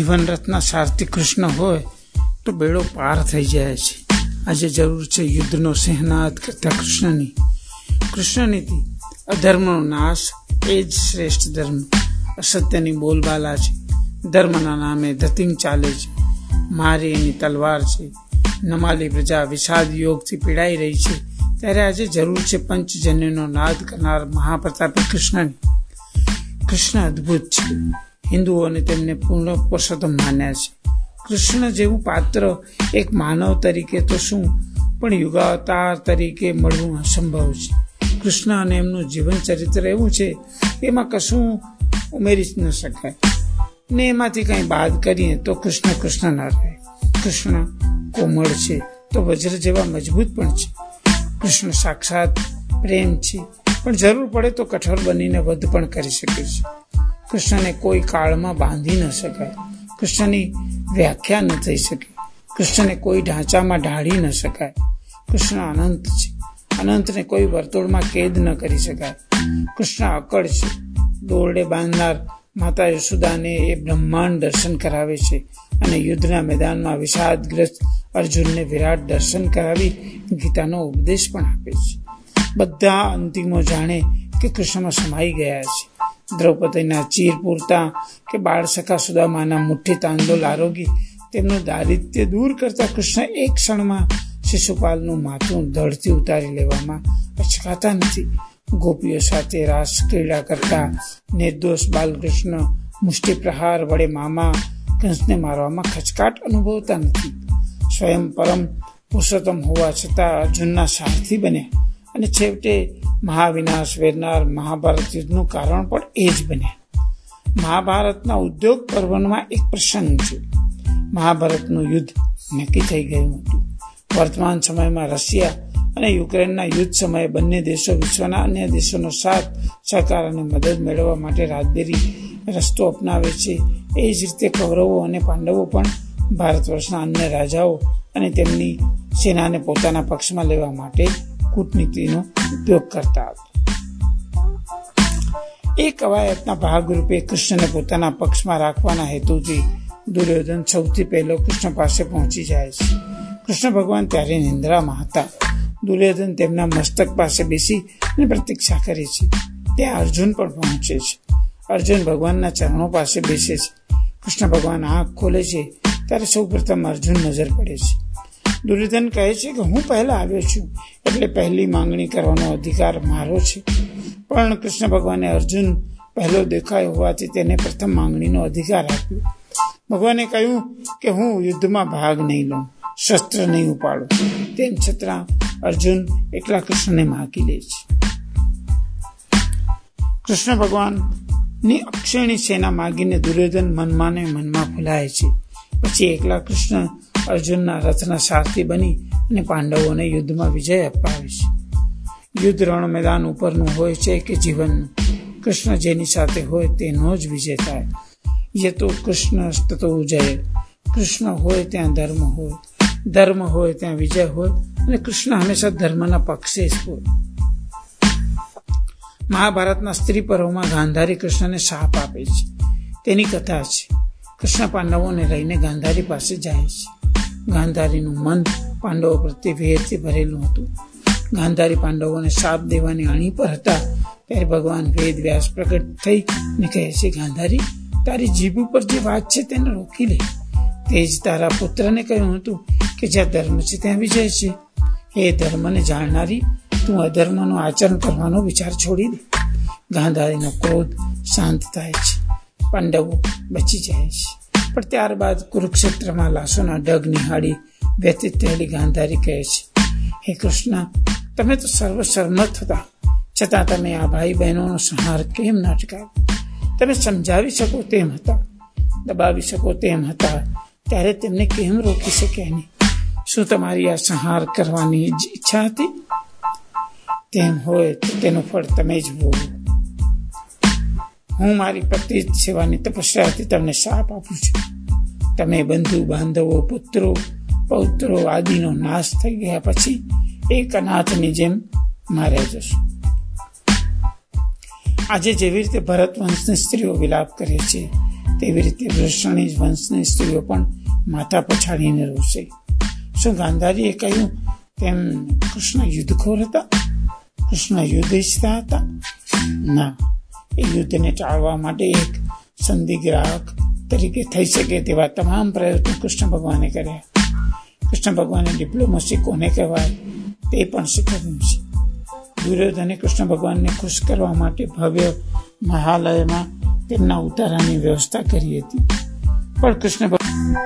જીવન રત્ન સારથી કૃષ્ણ હોય તો બેડો પાર થઈ જાય છે. આજે જરૂર છે યુદ્ધનો સિંહનાદ કરતા કૃષ્ણની. કૃષ્ણનીતિ, અધર્મનો નાશ એ જ શ્રેષ્ઠ ધર્મ. અસત્યની બોલબાલા છે. ધર્મના નામે ધતિંગ ચાલે છે. મારી એની તલવાર છે. નમાલી પ્રજા વિષાદ યોગથી પીડાઈ રહી છે. ત્યારે આજે જરૂર છે પંચજન્યનો નાદ કરનાર મહાપ્રતાપી કૃષ્ણની. કૃષ્ણ અદ્ભુત છે. હિન્દુઓને તેમને પૂર્ણ પુરુષોત્તમ માન્યા છે. કૃષ્ણ જેવું પાત્ર એક માનવ તરીકે તો શું? પણ યુગાવતાર તરીકે મળવું અસંભવ છે. કૃષ્ણ અને એમનું જીવન ચરિત્ર એવું છે, એમાં કશું ઉમેરી જ ન શકાય. ને એમાંથી કંઈ બાદ કરીએ તો કૃષ્ણ કૃષ્ણ ન રહે. કૃષ્ણ કોમળ છે, તો વજ્ર જેવા મજબૂત પણ છે. કૃષ્ણ સાક્ષાત પ્રેમ છે, પણ જરૂર પડે તો કઠોર બનીને વધ પણ કરી શકે છે. કૃષ્ણને કોઈ કાળમાં બાંધી ન શકાય. કૃષ્ણની વ્યાખ્યા ન થઈ શકે. કૃષ્ણને કોઈ ઢાંચામાં ઢાળી ન શકાય. કૃષ્ણ અનંત છે. અનંતને કોઈ વર્તુળમાં કેદ ન કરી શકાય. કૃષ્ણ અકળ છે. દોરડે બાંધનાર માતા યશોદાને એ બ્રહ્માંડ દર્શન કરાવે છે અને યુદ્ધના મેદાનમાં વિષાદગ્રસ્ત અર્જુનને વિરાટ દર્શન કરાવી ગીતાનો ઉપદેશ પણ આપે છે. બધા અંતિમો જાણે કે કૃષ્ણમાં સમાઈ ગયા છે. દ્રૌપદીના ચીર પૂરતા કે બાળ સખા સુદામાના મુઠ્ઠી તાંડોલ આરોગી તેમનું દારિદ્ર્ય દૂર કરતા કૃષ્ણ એક ક્ષણમાં શિશુપાલનું માથું ધડથી ઉતારી લેવામાં અચકાતા નથી. ગોપીઓ સાથે રાસ ક્રીડા કરતા નિર્દોષ બાલકૃષ્ણ મુષ્ટિ પ્રહાર વડે મામા કંસને મારવામાં ખચકાટ અનુભવતા નથી. સ્વયં પરમ પુરુષોત્તમ હોવા છતાં અર્જુનના સારથી બન્યા અને છેવટે મહાવિનાશ વેરનાર મહાભારત યુદ્ધનું કારણ પણ એ જ બન્યા મહાભારતના ઉદ્યોગ પર્વમાં એક પ્રસંગ છે. મહાભારતનું યુદ્ધ નક્કી થઈ ગયું હતું. વર્તમાન સમયમાં રશિયા અને યુક્રેનના યુદ્ધ સમયે બંને દેશો વિશ્વના અન્ય દેશોનો સાથ, સહકાર અને મદદ મેળવવા માટે રાજદેરી રસ્તો અપનાવે છે. એ જ રીતે કૌરવો અને પાંડવો પણ ભારત વર્ષના અન્ય રાજાઓ અને તેમની સેનાને પોતાના પક્ષમાં લેવા માટે કૂટનીતિનો ઉપયોગ કરતા હતા. એ કવાયતના ભાગરૂપે કૃષ્ણને પોતાના પક્ષમાં રાખવાના હેતુથી દુર્યોધન સૌથી પહેલો કૃષ્ણ પાસે પહોંચી જાય છે. કૃષ્ણ ભગવાન ત્યારે નિંદ્રામાં હતા. દુર્યોધન તેમના મસ્તક પાસે બેસી અને પ્રતીક્ષા કરે છે. ત્યાં અર્જુન પણ પહોંચે છે. અર્જુન ભગવાનના ચરણો પાસે બેસે છે. કૃષ્ણ ભગવાન આંખ ખોલે છે, ત્યારે સૌ પ્રથમ અર્જુન નજર પડે છે. દુર્યોધન કહે છે કે હું પહેલા આવ્યો છું. એટલે પહેલી માંગણી કરવાનો અધિકાર મારો છે. પણ કૃષ્ણ ભગવાને અર્જુન પહેલો દેખાયો હોવાથી તેને પ્રથમ માંગણીનો અધિકાર આપ્યો. ભગવાને કહ્યું કે હું યુદ્ધમાં ભાગ નહીં લઉં, શસ્ત્ર નહીં ઉપાડું. તેમ છતાં અર્જુન એકલા કૃષ્ણને માગી લે છે. કૃષ્ણ ભગવાનની અક્ષણી સેના માગીને દુર્યોધન મનમાં ને મનમાં ફૂલાય છે. પછી એકલા કૃષ્ણ અર્જુનના રથના સારથી બની અને પાંડવોને યુદ્ધમાં વિજય અપાવે છે. યુદ્ધ રણ મેદાન ઉપરનું હોય છે કે જીવનનું કૃષ્ણ જેની સાથે હોય તેનો જ વિજય થાય. યે તો કૃષ્ણ તો જય કૃષ્ણ હોય ત્યાં ધર્મ હોય. ધર્મ હોય ત્યાં વિજય હોય અને કૃષ્ણ હંમેશા ધર્મના પક્ષે જ હોય. મહાભારતના સ્ત્રી પર્વમાં ગાંધારી કૃષ્ણને શાપ આપે છે. તેની કથા છે. કૃષ્ણ પાંડવોને લઈને ગાંધારી પાસે જાય છે. ગાંધારીનું મન પાંડવો પ્રત્યે વેરથી ભરેલું હતું. ગાંધારી પાંડવોને શાપ દેવાની અણી પર હતા, ત્યારે ભગવાન વેદ વ્યાસ પ્રગટ થઈ ને કહે છે ગાંધારી, તારી જીભ ઉપર જે વાત છે તેને રોકી લે. તે જ તારા પુત્રને કહ્યું હતું કે, જ્યાં ધર્મ છે ત્યાં વિજય છે. એ ધર્મને જાણનારી, તું અધર્મનું આચરણ કરવાનો વિચાર છોડી દે. ગાંધારીનો ક્રોધ શાંત થાય છે. પાંડવો બચી જાય છે. પણ ત્યારબાદ કુરુક્ષેત્રમાં લાશોના ડગ નિહાળી વ્યતીત થયેલી ગાંધારી કહે છે હે કૃષ્ણ તમે તો સર્વસર્મત હતા છતાં તમે આ ભાઈ બહેનોનો સંહાર કેમ ના અટકાવ્યો તમે સમજાવી શકો તેમ હતા દબાવી શકો તેમ હતા ત્યારે તેમને કેમ રોકી શક્યા નહીં શું તમારી આ સંહાર કરવાની જ ઈચ્છા હતી? તેમ હોય તો તેનું ફળ તમે જ ભોગવો. હું મારી પતિ સેવાની તપસ્યાથી તમને શાપ આપું છું. તમે બંધુ બાંધવો પુત્રો પૌત્રો આદિનો નાશ થઈ ગયા પછી એક અનાથની જેમ માર્યા જશો. આજે જેવી રીતે ભરત વંશની સ્ત્રીઓ વિલાપ કરે છે, તેવી રીતે વૃષણી વંશની સ્ત્રીઓ પણ માતા પછાડીને રોશે. શું ગાંધારીએ કહ્યું, તેમ કૃષ્ણ યુદ્ધખોર હતા? કૃષ્ણ યુદ્ધ ઈચ્છતા હતા? ના, એ યુદ્ધને ટાળવા માટે એક સંધિ ગ્રાહક તરીકે થઈ શકે તેવા તમામ પ્રયત્નો કૃષ્ણ ભગવાને કર્યા. કૃષ્ણ ભગવાનની ડિપ્લોમસી કોને કહેવાય, તે પણ શીખવ્યું છે. દુર્યોધને કૃષ્ણ ભગવાનને ખુશ કરવા માટે ભવ્ય મહાલયમાં તેમના ઉતારાની વ્યવસ્થા કરી હતી. પણ કૃષ્ણ ભગવાન